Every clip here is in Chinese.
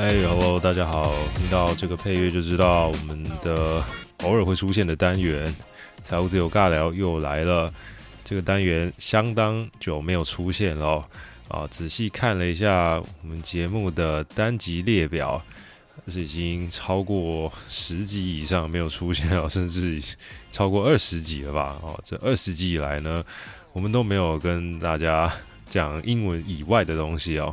嗨，Hello，大家好！听到这个配乐就知道我们的偶尔会出现的单元“财务自由尬聊”又来了。这个单元相当久没有出现了啊！仔细看了一下我们节目的单集列表，是已经超过十集以上没有出现了，甚至超过二十集了吧？哦，这二十集以来呢，我们都没有跟大家讲英文以外的东西哦。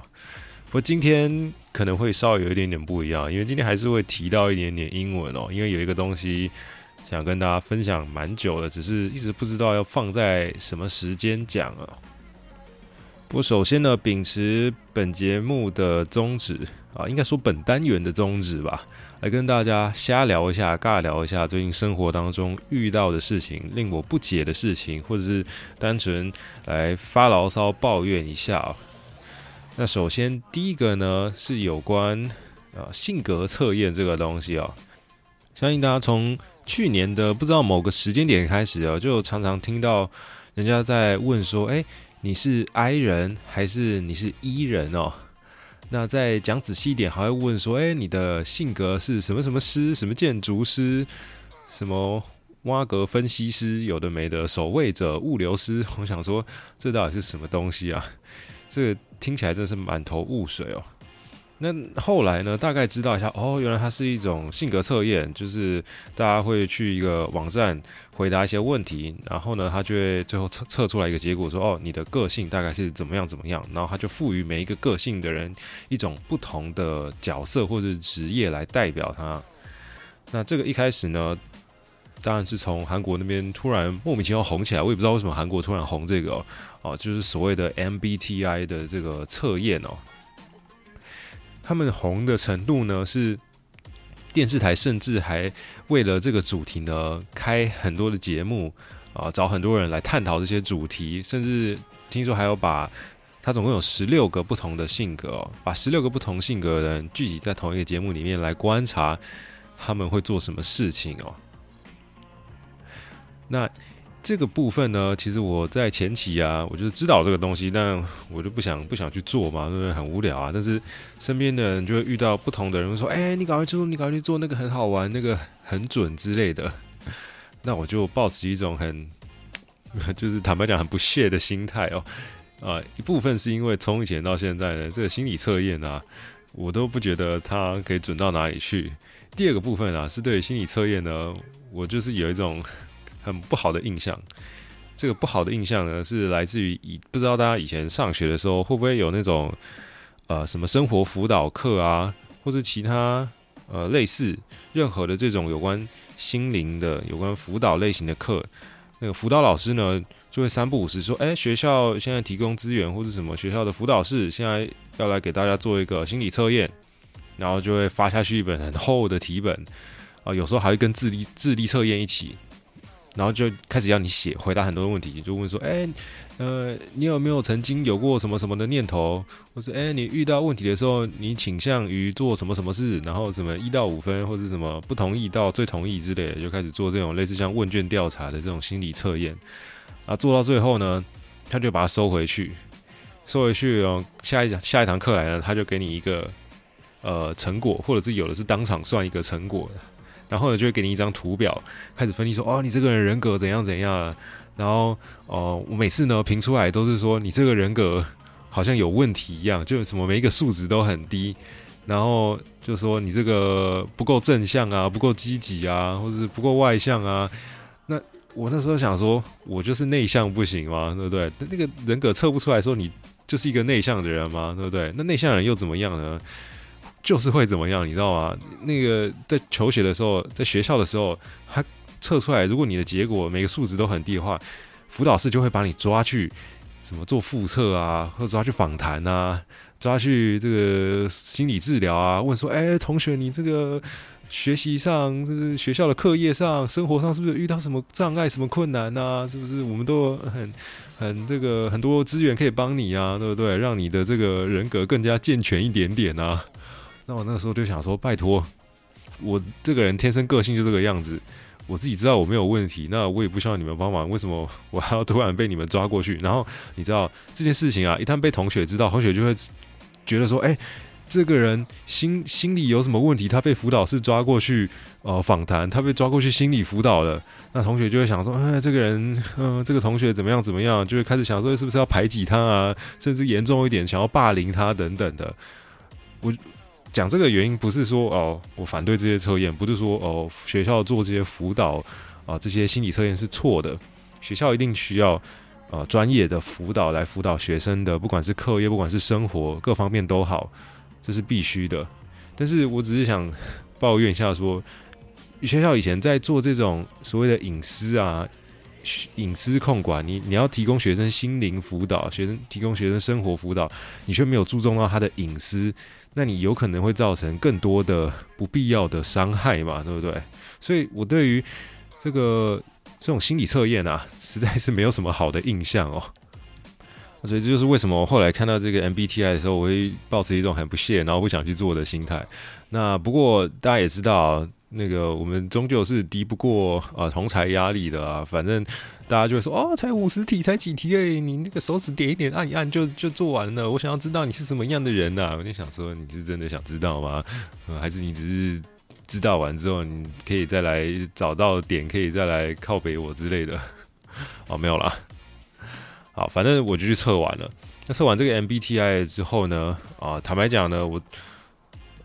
不过今天可能会稍微有一点点不一样，因为今天还是会提到一点点英文哦，因为有一个东西想跟大家分享蛮久的，只是一直不知道要放在什么时间讲啊。不过首先呢，秉持本节目的宗旨啊，应该说本单元的宗旨吧，来跟大家瞎聊一下、尬聊一下最近生活当中遇到的事情、令我不解的事情，或者是单纯来发牢骚、抱怨一下啊。那首先第一个呢，是有关啊性格测验这个东西哦。相信大家从去年的不知道某个时间点开始哦，就常常听到人家在问说：“诶，你是 I 人还是你是 E 人哦？”那再讲仔细一点，还会问说：“诶，你的性格是什么什么师？什么建筑师？什么挖格分析师？有的没的，守卫者、物流师。”我想说，这到底是什么东西啊？这听起来真是满头雾水哦。那后来呢，大概知道一下哦，原来它是一种性格测验，就是大家会去一个网站回答一些问题，然后呢，他就会最后测测出来一个结果，说哦，你的个性大概是怎么样怎么样，然后他就赋予每一个个性的人一种不同的角色或者职业来代表他。那这个一开始呢，当然是从韩国那边突然莫名其妙红起来，我也不知道为什么韩国突然红这个哦。哦，就是所谓的 MBTI 的这个测验哦，他们红的程度呢，是电视台甚至还为了这个主题呢，开很多的节目啊，找很多人来探讨这些主题，甚至听说还有把他总共有十六个不同的性格哦，把十六个不同性格的人聚集在同一个节目里面来观察他们会做什么事情哦，那。这个部分呢，其实我在前期啊，我就是知道这个东西，但我就不想不想去做嘛，对不对？很无聊啊。但是身边的人就会遇到不同的人，会说：“哎，你赶快去做，你赶快去做，那个很好玩，那个很准之类的。”那我就抱持一种很，就是坦白讲很不屑的心态哦。啊，一部分是因为从以前到现在呢，这个心理测验啊，我都不觉得它可以准到哪里去。第二个部分啊，是对心理测验呢，我就是有一种。很不好的印象，这个不好的印象呢，是来自于以不知道大家以前上学的时候会不会有那种呃什么生活辅导课啊，或者其他呃类似任何的这种有关心灵的、有关辅导类型的课，那个辅导老师呢就会三不五时说，哎，学校现在提供资源或者什么学校的辅导室现在要来给大家做一个心理测验，然后就会发下去一本很厚的题本啊，有时候还会跟智力智力测验一起。然后就开始要你写回答很多问题，就问说：哎，呃，你有没有曾经有过什么什么的念头？或是哎，你遇到问题的时候，你倾向于做什么什么事？然后什么一到五分，或者什么不同意到最同意之类的，就开始做这种类似像问卷调查的这种心理测验。啊，做到最后呢，他就把它收回去，收回去哦。下一讲下一堂课来呢，他就给你一个呃成果，或者是有的是当场算一个成果的。然后呢，就会给你一张图表，开始分析说，哦，你这个人人格怎样怎样。然后，哦，我每次呢评出来都是说，你这个人格好像有问题一样，就什么每一个数值都很低。然后就说你这个不够正向啊，不够积极啊，或者是不够外向啊。那我那时候想说，我就是内向不行吗？对不对？那个人格测不出来说，你就是一个内向的人吗？对不对？那内向人又怎么样呢？就是会怎么样，你知道吗？那个在求学的时候，在学校的时候，他测出来，如果你的结果每个数值都很低的话，辅导室就会把你抓去什么做复测啊，或者抓去访谈啊，抓去这个心理治疗啊，问说：“哎，同学，你这个学习上，这个学校的课业上，生活上是不是遇到什么障碍、什么困难啊？是不是我们都很很这个很多资源可以帮你啊？对不对？让你的这个人格更加健全一点点啊？”那我那个时候就想说，拜托，我这个人天生个性就这个样子，我自己知道我没有问题，那我也不需要你们帮忙，为什么 我还要突然被你们抓过去？然后你知道这件事情啊，一旦被同学知道，同学就会觉得说，哎，这个人心心理有什么问题？他被辅导室抓过去，呃，访谈，他被抓过去心理辅导了。那同学就会想说，哎，这个人，嗯、这个同学怎么样怎么样？就会开始想说，是不是要排挤他啊？甚至严重一点，想要霸凌他等等的。我讲这个原因不是说哦，我反对这些测验，不是说哦，学校做这些辅导啊、这些心理测验是错的。学校一定需要。呃，专业的辅导来辅导学生的，不管是课业，不管是生活，各方面都好，这是必须的。但是我只是想抱怨一下，说学校以前在做这种所谓的隐私啊、隐私控管，你你要提供学生心灵辅导，学生提供学生生活辅导，你却没有注重到他的隐私，那你有可能会造成更多的不必要的伤害嘛，对不对？所以我对于这个。这种心理测验啊，实在是没有什么好的印象哦。所以这就是为什么我后来看到这个 MBTI 的时候，我会抱持一种很不屑，然后不想去做的心态。那不过大家也知道，那个我们终究是敌不过啊同才压力的啊。反正大家就会说，哦，才五十题，才几题而已，你那个手指点一点，按一按就就做完了。我想要知道你是什么样的人呐？我就想说，你是真的想知道吗？还是你只是？知道完之后，你可以再来找到点，可以再来靠北我之类的。哦，没有啦。好，反正我就去测完了。那测完这个 MBTI 之后呢，啊，坦白讲呢，我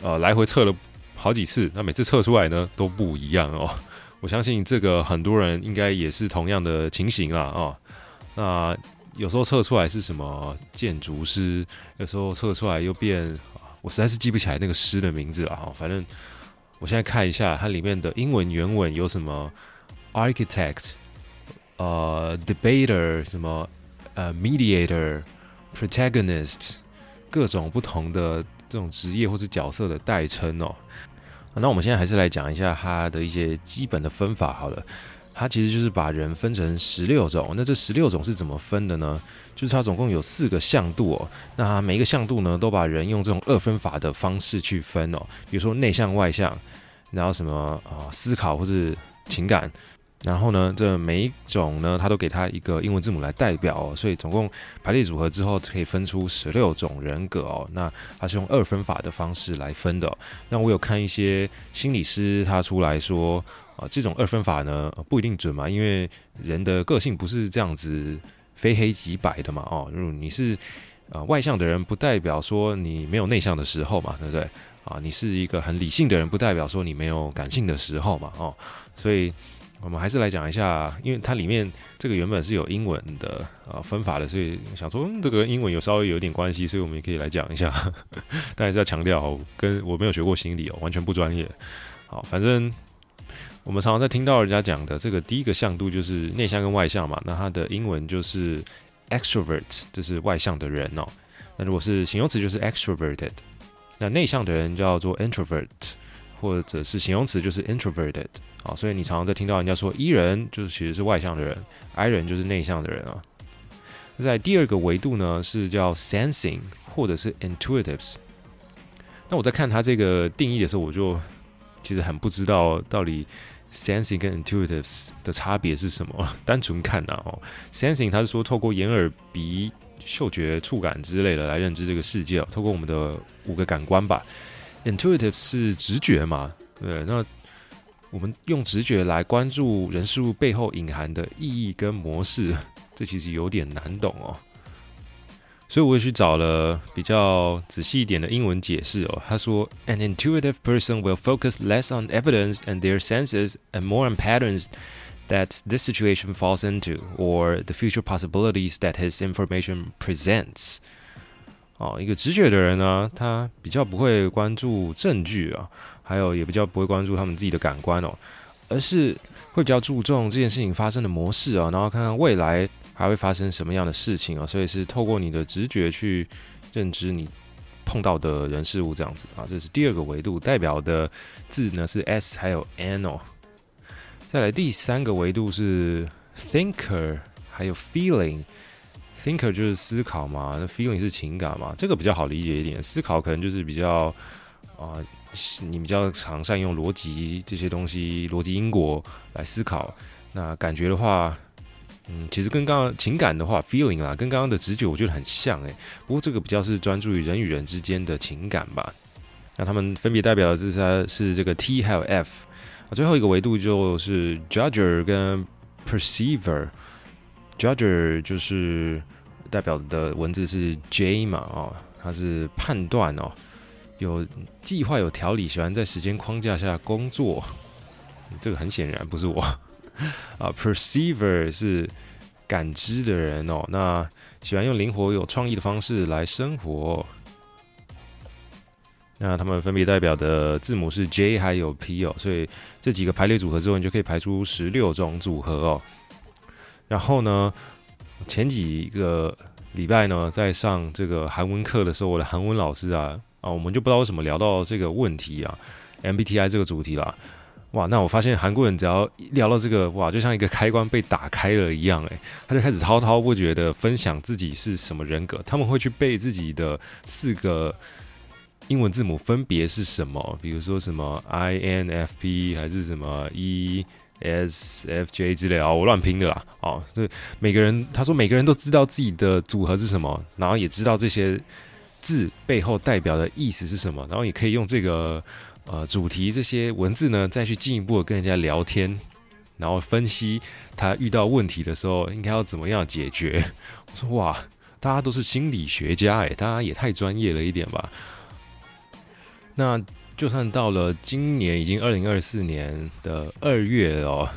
呃来回测了好几次，那每次测出来呢都不一样哦。我相信这个很多人应该也是同样的情形啦。哦，那有时候测出来是什么建筑师，有时候测出来又变，我实在是记不起来那个师的名字了哈。反正。我现在看一下它里面的英文原文有什么，architect，呃，debater，什么，呃，mediator，protagonist，各种不同的这种职业或者角色的代称哦。那我们现在还是来讲一下它的一些基本的分法好了。它其实就是把人分成十六种。那这十六种是怎么分的呢？就是它总共有四个向度哦。那每一个向度呢，都把人用这种二分法的方式去分哦。比如说内向外向，然后什么啊、思考或是情感，然后呢，这每一种呢，它都给它一个英文字母来代表。所以总共排列组合之后，可以分出十六种人格哦。那它是用二分法的方式来分的。那我有看一些心理师他出来说。啊，这种二分法呢，不一定准嘛，因为人的个性不是这样子非黑即白的嘛。哦，如果你是呃外向的人，不代表说你没有内向的时候嘛，对不对？啊，你是一个很理性的人，不代表说你没有感性的时候嘛。哦，所以我们还是来讲一下，因为它里面这个原本是有英文的啊分法的，所以想说，嗯，这个英文有稍微有点关系，所以我们也可以来讲一下。但还是要强调，跟我没有学过心理哦，完全不专业。好，反正。我们常常在听到人家讲的这个第一个向度就是内向跟外向嘛，那它的英文就是 extrovert，就是外向的人哦。那如果是形容词就是 extroverted，那内向的人叫做 introvert，或者是形容词就是 introverted。好，所以你常常在听到人家说 E 人就是其实是外向的人，I 人就是内向的人啊。在第二个维度呢是叫 sensing 或者是 intuitives。那我在看它这个定义的时候，我就其实很不知道到底。Sensing 跟 intuitives 的差别是什么？单纯看呐哦，Sensing 它是说透过眼耳鼻嗅觉触感之类的来认知这个世界哦，透过我们的五个感官吧。Intuitive 是直觉嘛？对，那我们用直觉来关注人事物背后隐含的意义跟模式，这其实有点难懂哦。所以我也去找了比较仔细一点的英文解释哦。他说，An intuitive person will focus less on evidence and their senses and more on patterns that this situation falls into or the future possibilities that his information presents。 哦，一个直觉的人呢，他比较不会关注证据啊，还有也比较不会关注他们自己的感官哦，而是会比较注重这件事情发生的模式啊，然后看看未来。还会发生什么样的事情啊？所以是透过你的直觉去认知你碰到的人事物这样子啊。这是第二个维度，代表的字呢是 S 还有 N 哦。再来第三个维度是 Thinker 还有 Feeling。Thinker 就是思考嘛，那 Feeling 是情感嘛。这个比较好理解一点。思考可能就是比较啊、你比较常善用逻辑这些东西，逻辑因果来思考。那感觉的话。嗯，其实跟刚刚情感的话，feeling 啊，跟刚刚的直觉我觉得很像诶。不过这个比较是专注于人与人之间的情感吧。那他们分别代表的是它是这个 T 还有 F。最后一个维度就是 Judger 跟 Perceiver。Judger 就是代表的文字是 J 嘛，哦，它是判断哦，有计划、有条理，喜欢在时间框架下工作。这个很显然不是我 啊。Perceiver 是感知的人哦，那喜欢用灵活、有创意的方式来生活。那他们分别代表的字母是 J 还有 P 哦，所以这几个排列组合之后，你就可以排出十六种组合哦。然后呢，前几个礼拜呢，在上这个韩文课的时候，我的韩文老师啊啊，我们就不知道为什么聊到这个问题啊，MBTI 这个主题啦。哇，那我发现韩国人只要一聊到这个，哇，就像一个开关被打开了一样，诶，他就开始滔滔不绝的分享自己是什么人格，他们会去背自己的四个英文字母分别是什么，比如说什么 INFP 还是什么 E。S F J 之类啊，我乱拼的啦。哦，这每个人他说每个人都知道自己的组合是什么，然后也知道这些字背后代表的意思是什么，然后也可以用这个呃主题这些文字呢，再去进一步的跟人家聊天，然后分析他遇到问题的时候应该要怎么样解决。我说哇，大家都是心理学家诶，大家也太专业了一点吧？那。就算到了今年已经二零二四年的二月哦，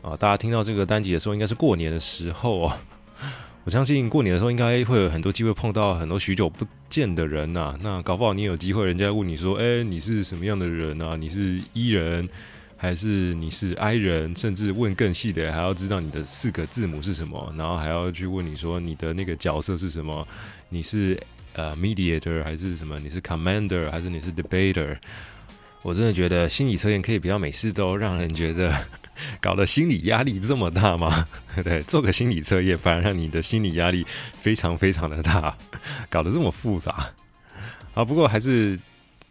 啊，大家听到这个单集的时候，应该是过年的时候哦。我相信过年的时候，应该会有很多机会碰到很多许久不见的人呐。那搞不好你有机会，人家问你说：“哎，你是什么样的人啊？你是 E 人还是你是 I 人？”甚至问更细的，还要知道你的四个字母是什么，然后还要去问你说你的那个角色是什么？你是？呃、，mediator 还是什么？你是 commander 还是你是 debater？我真的觉得心理测验可以不要每次都让人觉得 搞得心理压力这么大吗？对，做个心理测验反而让你的心理压力非常非常的大，搞得这么复杂。啊，不过还是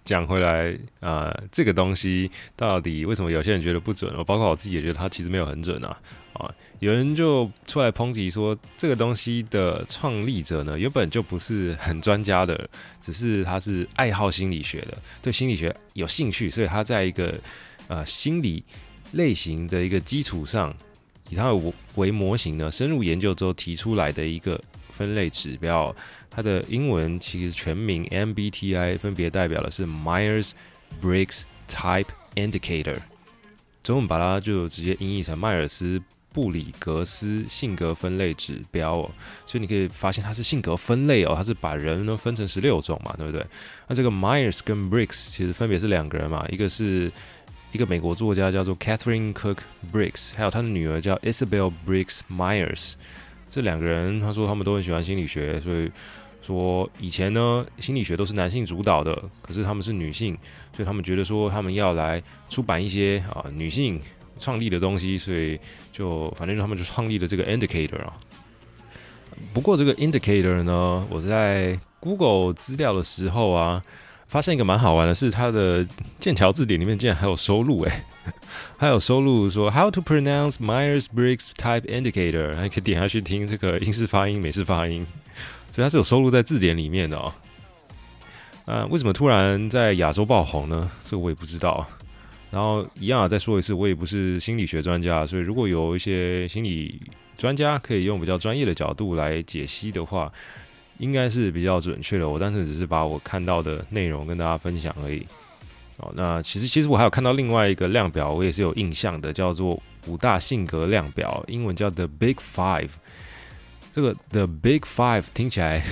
讲回来啊，这个东西到底为什么有些人觉得不准？我包括我自己也觉得它其实没有很准啊。啊，有人就出来抨击说，这个东西的创立者呢，原本就不是很专家的，只是他是爱好心理学的，对心理学有兴趣，所以他在一个呃心理类型的一个基础上，以他为模型呢，深入研究之后提出来的一个分类指标。它的英文其实全名 MBTI，分别代表的是 Myers-Briggs Type Indicator，中文把它就直接音译成迈尔斯。布里格斯性格分类指标哦，所以你可以发现它是性格分类哦，它是把人呢分成十六种嘛，对不对？那这个 Myers 跟 Briggs 其实分别是两个人嘛，一个是一个美国作家叫做 Catherine Cook Briggs，还有他的女儿叫 Isabel Briggs Myers。这两个人他说他们都很喜欢心理学，所以说以前呢心理学都是男性主导的，可是他们是女性，所以他们觉得说他们要来出版一些啊女性。创立的东西，所以就反正他们就创立了这个 indicator 啊。不过这个 indicator 呢，我在 Google 资料的时候啊，发现一个蛮好玩的是，它的剑桥字典里面竟然还有收录诶，还有收录说 How to pronounce Myers-Briggs Type Indicator，还可以点下去听这个英式发音、美式发音，所以它是有收录在字典里面的哦。啊，为什么突然在亚洲爆红呢？这个我也不知道。然后一样啊，再说一次，我也不是心理学专家，所以如果有一些心理专家可以用比较专业的角度来解析的话，应该是比较准确的。我单纯只是把我看到的内容跟大家分享而已。哦，那其实其实我还有看到另外一个量表，我也是有印象的，叫做五大性格量表，英文叫 The Big Five。这个 The Big Five 听起来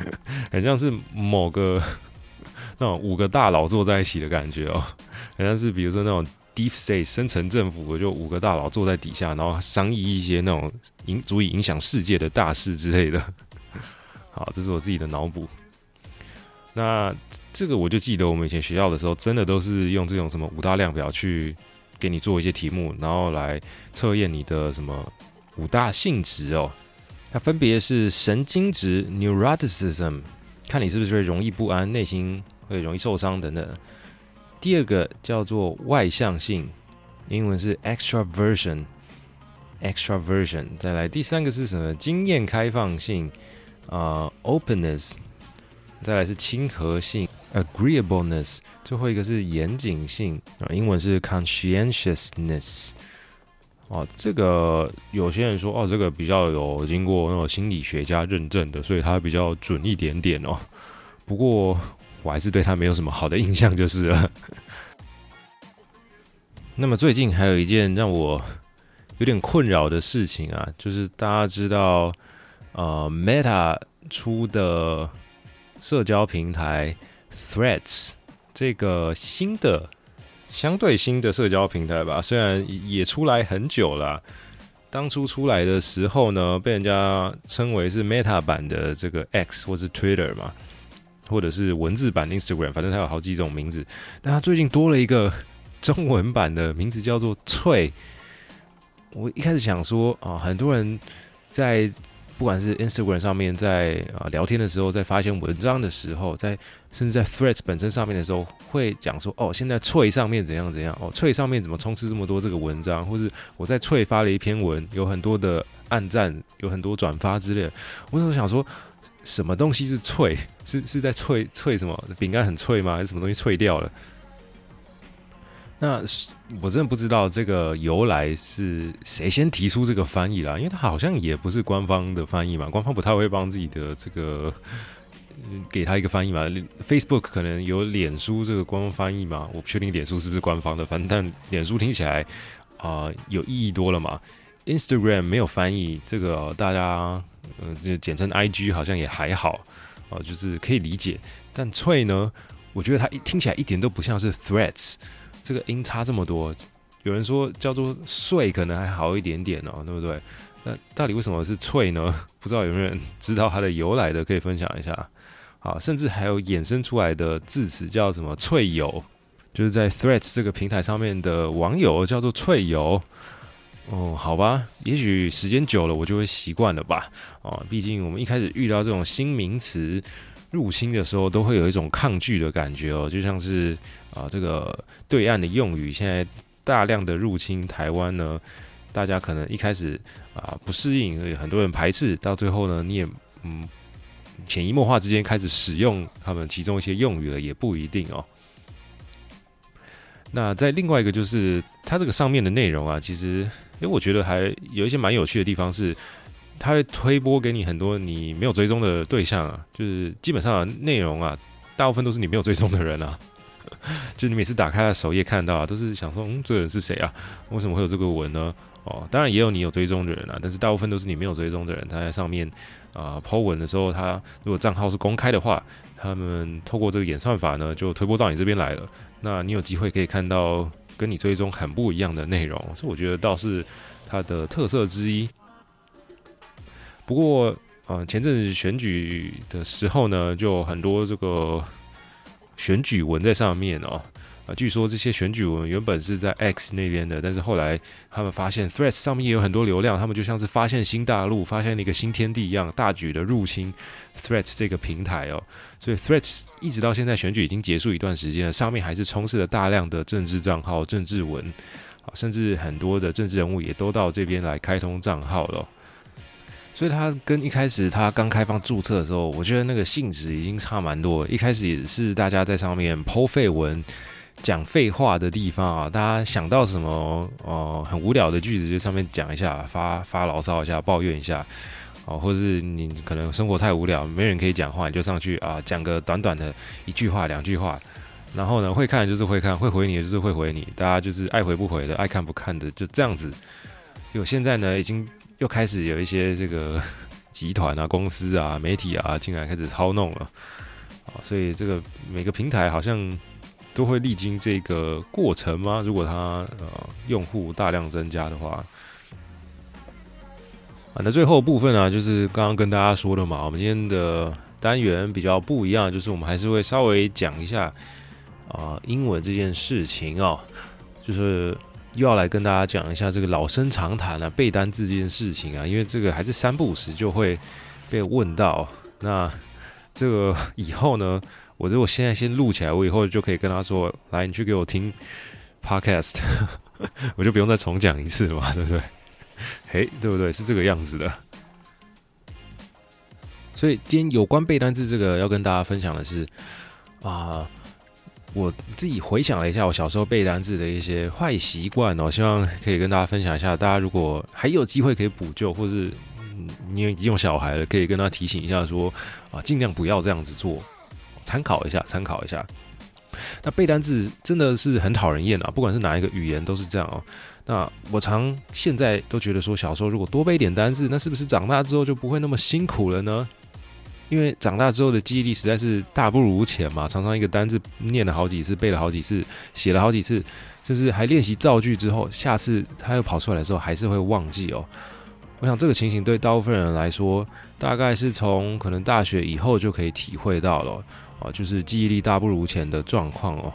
很像是某个那种五个大佬坐在一起的感觉哦。好像是比如说那种 Deep State 深层政府，就五个大佬坐在底下，然后商议一些那种影足以影响世界的大事之类的。好，这是我自己的脑补。那这个我就记得我们以前学校的时候，真的都是用这种什么五大量表去给你做一些题目，然后来测验你的什么五大性质哦。它分别是神经质 Neuroticism，看你是不是会容易不安、内心会容易受伤等等。第二个叫做外向性，英文是 extraversion。extraversion。再来第三个是什么？经验开放性啊、openness。再来是亲和性 agreeableness。最后一个是严谨性啊，英文是 conscientiousness。哦，这个有些人说哦，这个比较有经过那种心理学家认证的，所以它比较准一点点哦。不过我还是对他没有什么好的印象就是了。那么最近还有一件让我有点困扰的事情啊，就是大家知道，呃，Meta 出的社交平台 Threads 这个新的。相对新的社交平台吧，虽然也出来很久了。当初出来的时候呢，被人家称为是 Meta 版的这个 X 或是 Twitter 嘛，或者是文字版 Instagram，反正它有好几种名字。但它最近多了一个 中文版的名字，叫做“脆”。我一开始想说啊，很多人在。不管是 Instagram 上面在啊聊天的时候，在发一些文章的时候，在甚至在 Threads 本身上面的时候，会讲说哦，现在脆上面怎样怎样哦，脆上面怎么充斥这么多这个文章，或是我在脆发了一篇文，有很多的按赞，有很多转发之类的。我就想说，什么东西是脆？是是在脆脆什么？饼干很脆吗？还是什么东西脆掉了？那我真的不知道这个由来是谁先提出这个翻译啦，因为它好像也不是官方的翻译嘛，官方不太会帮自己的这个给他一个翻译嘛。Facebook 可能有脸书这个官方翻译嘛，我不确定脸书是不是官方的，反正但脸书听起来啊、有意义多了嘛。Instagram 没有翻译，这个大家呃就简称 IG 好像也还好哦、就是可以理解。但脆呢，我觉得它一听起来一点都不像是 Threads。这个音差这么多，有人说叫做碎可能还好一点点哦，对不对？那到底为什么是脆呢？不知道有没有人知道它的由来的，可以分享一下。好，甚至还有衍生出来的字词叫什么“脆友”，就是在 Threads 这个平台上面的网友叫做“脆友”。哦，好吧，也许时间久了我就会习惯了吧。哦，毕竟我们一开始遇到这种新名词入侵的时候，都会有一种抗拒的感觉哦，就像是。啊，这个对岸的用语现在大量的入侵台湾呢，大家可能一开始啊不适应，很多人排斥，到最后呢，你也嗯潜移默化之间开始使用他们其中一些用语了，也不一定哦。那在另外一个就是它这个上面的内容啊，其实因为我觉得还有一些蛮有趣的地方是，它会推播给你很多你没有追踪的对象啊，就是基本上内容啊，大部分都是你没有追踪的人啊。就你每次打开的首页看到啊，都是想说，嗯，这个人是谁啊？为什么会有这个文呢？哦，当然也有你有追踪的人啊，但是大部分都是你没有追踪的人。他在上面啊抛文的时候，他如果账号是公开的话，他们透过这个演算法呢，就推播到你这边来了。那你有机会可以看到跟你追踪很不一样的内容，所以我觉得倒是它的特色之一。不过，啊，前阵子选举的时候呢，就很多这个。选举文在上面哦，啊，据说这些选举文原本是在 X 那边的，但是后来他们发现 Threads 上面也有很多流量，他们就像是发现新大陆、发现了一个新天地一样，大举的入侵 Threads 这个平台哦。所以 Threads 一直到现在选举已经结束一段时间了，上面还是充斥了大量的政治账号、政治文啊，甚至很多的政治人物也都到这边来开通账号了。所以它跟一开始它刚开放注册的时候，我觉得那个性质已经差蛮多。一开始也是大家在上面剖废文、讲废话的地方啊，大家想到什么哦、呃、很无聊的句子就上面讲一下，发发牢骚一下，抱怨一下哦，或者是你可能生活太无聊，没人可以讲话，你就上去啊讲个短短的一句话、两句话，然后呢会看就是会看，会回你就是会回你，大家就是爱回不回的，爱看不看的，就这样子。就现在呢已经。又开始有一些这个 集团啊、公司啊、媒体啊进来开始操弄了啊，所以这个每个平台好像都会历经这个过程吗？如果它呃用户大量增加的话，啊，那最后部分呢，啊，就是刚刚跟大家说的嘛，我们今天的单元比较不一样，就是我们还是会稍微讲一下啊英文这件事情哦，就是。又要来跟大家讲一下这个老生常谈啊，背单字这件事情啊，因为这个还是三不五时就会被问到。那这个以后呢，我如果现在先录起来，我以后就可以跟他说：“来，你去给我听 Podcast，我就不用再重讲一次了嘛，对不对？”嘿，对不对？是这个样子的。所以今天有关背单字这个要跟大家分享的是啊。我自己回想了一下，我小时候背单字的一些坏习惯哦，希望可以跟大家分享一下。大家如果还有机会可以补救，或是你已经有小孩了，可以跟他提醒一下说，啊，尽量不要这样子做，参考一下，参考一下。那背单字真的是很讨人厌啊，不管是哪一个语言都是这样哦。那我常现在都觉得说，小时候如果多背点单字，那是不是长大之后就不会那么辛苦了呢？因为长大之后的记忆力实在是大不如前嘛，常常一个单字念了好几次，背了好几次，写了好几次，甚至还练习造句之后，下次他又跑出来的时候还是会忘记哦。我想这个情形对大部分人来说，大概是从可能大学以后就可以体会到了啊，就是记忆力大不如前的状况哦。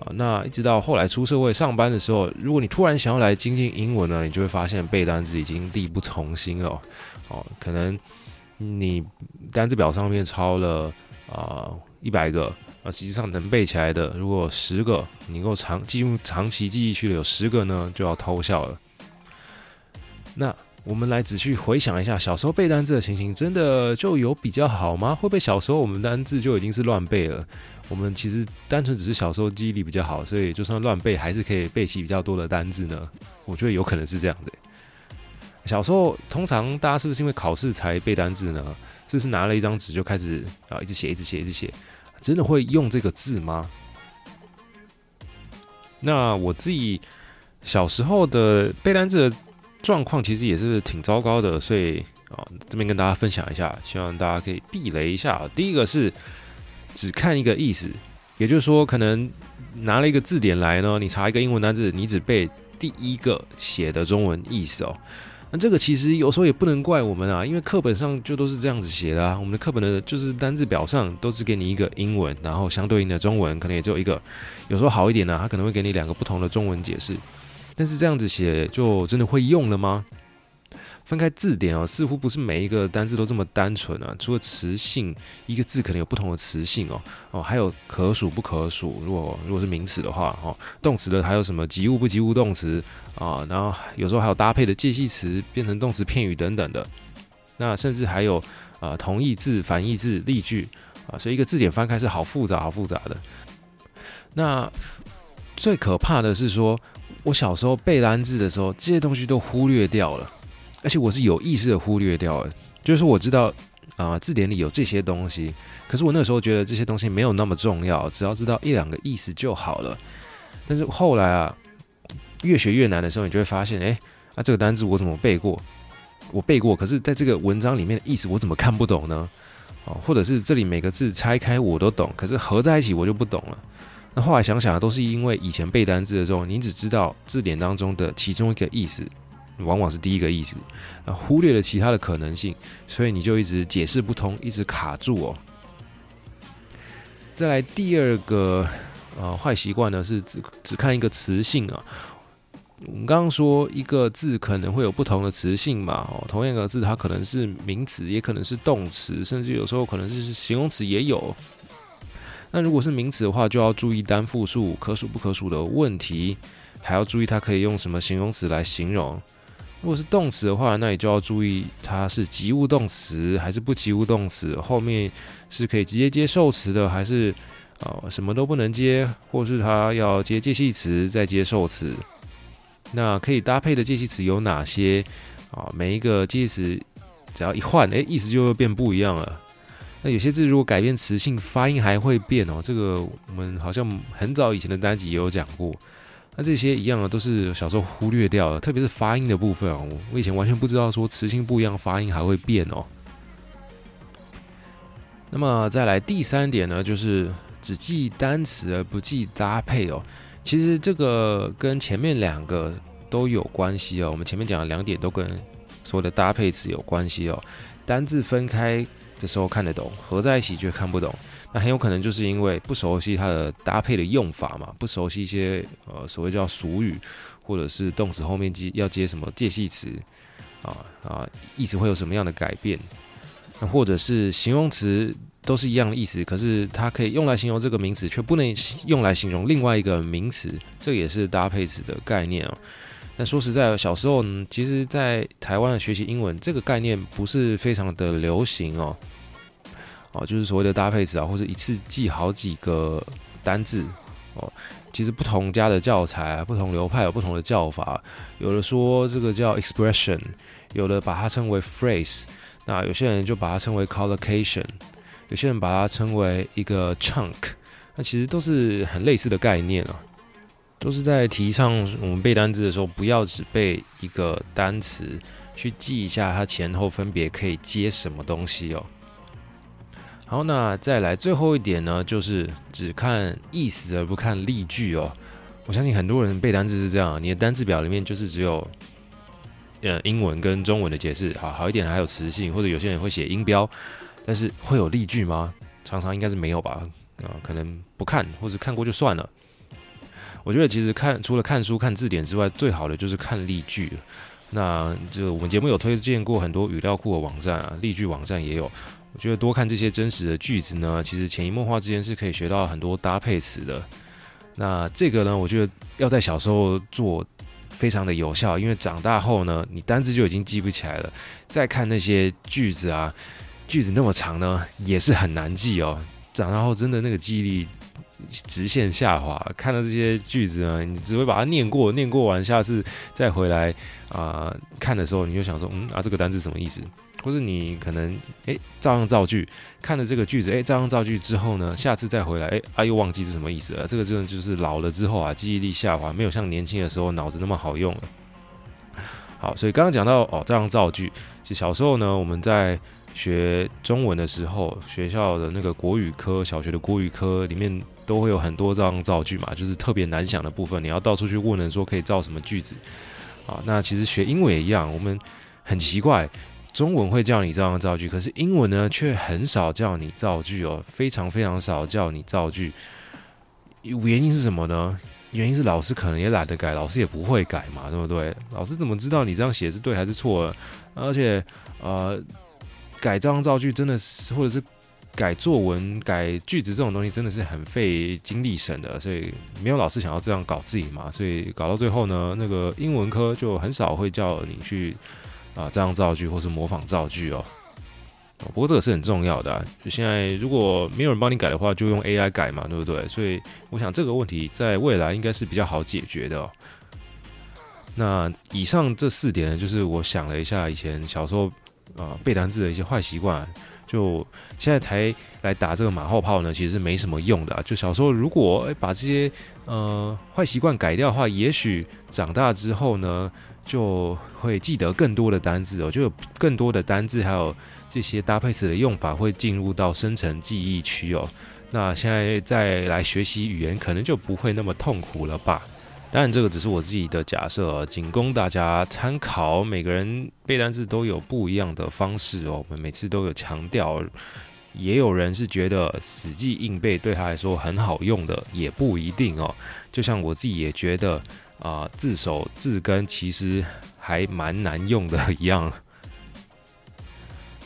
啊，那一直到后来出社会上班的时候，如果你突然想要来精进英文呢，你就会发现背单词已经力不从心了哦，可能。你单字表上面抄了啊一百个啊，实际上能背起来的，如果十个你够长进入长期记忆区的有十个呢，就要偷笑了。那我们来仔细回想一下，小时候背单字的情形，真的就有比较好吗？会不会小时候我们单字就已经是乱背了？我们其实单纯只是小时候记忆力比较好，所以就算乱背，还是可以背起比较多的单字呢？我觉得有可能是这样的。小时候通常大家是不是因为考试才背单字呢？是不是拿了一张纸就开始啊，一直写，一直写，一直写？真的会用这个字吗？那我自己小时候的背单字的状况其实也是挺糟糕的，所以啊，这边跟大家分享一下，希望大家可以避雷一下。第一个是只看一个意思，也就是说，可能拿了一个字典来呢，你查一个英文单字，你只背第一个写的中文意思哦。那这个其实有时候也不能怪我们啊，因为课本上就都是这样子写的啊。我们的课本的就是单字表上都是给你一个英文，然后相对应的中文可能也只有一个。有时候好一点呢啊，它可能会给你两个不同的中文解释。但是这样子写就真的会用了吗？翻开字典啊，似乎不是每一个单字都这么单纯啊。除了词性，一个字可能有不同的词性哦哦，还有可数不可数。如果如果是名词的话，哦，动词的还有什么及物不及物动词啊？然后有时候还有搭配的介系词变成动词片语等等的。那甚至还有啊同义字、反义字、例句啊，所以一个字典翻开是好复杂、好复杂的。那最可怕的是说，我小时候背单字的时候，这些东西都忽略掉了。而且我是有意识的忽略掉了，就是我知道啊、字典里有这些东西，可是我那时候觉得这些东西没有那么重要，只要知道一两个意思就好了。但是后来啊，越学越难的时候，你就会发现，哎，啊，这个单字我怎么背过？我背过，可是在这个文章里面的意思我怎么看不懂呢？哦，或者是这里每个字拆开我都懂，可是合在一起我就不懂了。那后来想想，都是因为以前背单字的时候，你只知道字典当中的其中一个意思。往往是第一个意思，那忽略了其他的可能性，所以你就一直解释不通，一直卡住哦。再来第二个呃坏习惯呢，是只只看一个词性啊。我们刚刚说一个字可能会有不同的词性嘛，哦，同样一个字它可能是名词，也可能是动词，甚至有时候可能是形容词也有。那如果是名词的话，就要注意单复数、可数不可数的问题，还要注意它可以用什么形容词来形容。如果是动词的话，那你就要注意它是及物动词还是不及物动词，后面是可以直接接受词的，还是啊、什么都不能接，或是它要接介系词再接受词。那可以搭配的介系词有哪些啊？每一个介系词只要一换，诶，意思就会变不一样了。那有些字如果改变词性，发音还会变哦。这个我们好像很早以前的单集也有讲过。那这些一样的都是小时候忽略掉的，特别是发音的部分哦。我以前完全不知道说词性不一样，发音还会变哦。那么再来第三点呢，就是只记单词而不记搭配哦。其实这个跟前面两个都有关系哦。我们前面讲的两点都跟所谓的搭配词有关系哦。单字分开的时候看得懂，合在一起却看不懂。那很有可能就是因为不熟悉它的搭配的用法嘛，不熟悉一些呃所谓叫俗语，或者是动词后面接要接什么介系词啊啊，意思会有什么样的改变？那或者是形容词都是一样的意思，可是它可以用来形容这个名词，却不能用来形容另外一个名词，这也是搭配词的概念哦。那说实在，小时候呢，其实，在台湾学习英文这个概念不是非常的流行哦。哦，就是所谓的搭配词啊，或者一次记好几个单字哦。其实不同家的教材、不同流派有不同的叫法。有的说这个叫 expression，有的把它称为 phrase。那有些人就把它称为 collocation，有些人把它称为一个 chunk。那其实都是很类似的概念啊。都是在提倡我们背单词的时候，不要只背一个单词，去记一下它前后分别可以接什么东西哦。好，那再来最后一点呢，就是只看意思而不看例句哦。我相信很多人背单词是这样，你的单字表里面就是只有呃英文跟中文的解释，好好一点还有词性，或者有些人会写音标，但是会有例句吗？常常应该是没有吧，啊、呃，可能不看或者看过就算了。我觉得其实看除了看书看字典之外，最好的就是看例句。那就我们节目有推荐过很多语料库的网站啊，例句网站也有。我觉得多看这些真实的句子呢，其实潜移默化之间是可以学到很多搭配词的。那这个呢，我觉得要在小时候做非常的有效，因为长大后呢，你单字就已经记不起来了。再看那些句子啊，句子那么长呢，也是很难记哦。长大后真的那个记忆力。直线下滑，看到这些句子呢，你只会把它念过，念过完，下次再回来啊、看的时候，你就想说，嗯啊，这个单字什么意思？或者你可能哎照样造句，看了这个句子，哎照样造句之后呢，下次再回来，哎啊又忘记是什么意思了。这个真的就是老了之后啊，记忆力下滑，没有像年轻的时候脑子那么好用了。好，所以刚刚讲到哦，照样造句，其实小时候呢，我们在学中文的时候，学校的那个国语科，小学的国语科里面。都会有很多这样造句嘛，就是特别难想的部分，你要到处去问人说可以造什么句子啊？那其实学英文也一样，我们很奇怪，中文会叫你这样造句，可是英文呢却很少叫你造句哦，非常非常少叫你造句。原因是什么呢？原因是老师可能也懒得改，老师也不会改嘛，对不对？老师怎么知道你这样写是对还是错？而且呃，改这样造句真的是，或者是。改作文、改句子这种东西真的是很费精力神的，所以没有老师想要这样搞自己嘛，所以搞到最后呢，那个英文科就很少会叫你去啊这样造句或是模仿造句哦。不过这个是很重要的，就现在如果没有人帮你改的话，就用 AI 改嘛，对不对？所以我想这个问题在未来应该是比较好解决的。那以上这四点呢，就是我想了一下以前小时候啊背单字的一些坏习惯。就现在才来打这个马后炮呢，其实是没什么用的啊。就小时候如果诶把这些呃坏习惯改掉的话，也许长大之后呢，就会记得更多的单字哦，就有更多的单字，还有这些搭配词的用法会进入到深层记忆区哦。那现在再来学习语言，可能就不会那么痛苦了吧。当然，这个只是我自己的假设，仅供大家参考。每个人背单词都有不一样的方式哦。我们每次都有强调，也有人是觉得死记硬背对他来说很好用的，也不一定哦。就像我自己也觉得啊、呃，字首字根其实还蛮难用的一样。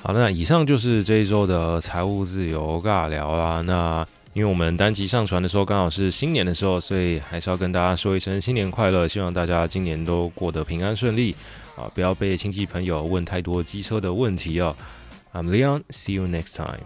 好，那以上就是这一周的财务自由尬聊啦。那。因为我们单集上传的时候刚好是新年的时候，所以还是要跟大家说一声新年快乐，希望大家今年都过得平安顺利啊！不要被亲戚朋友问太多机车的问题哦。I'm Leon，see you next time.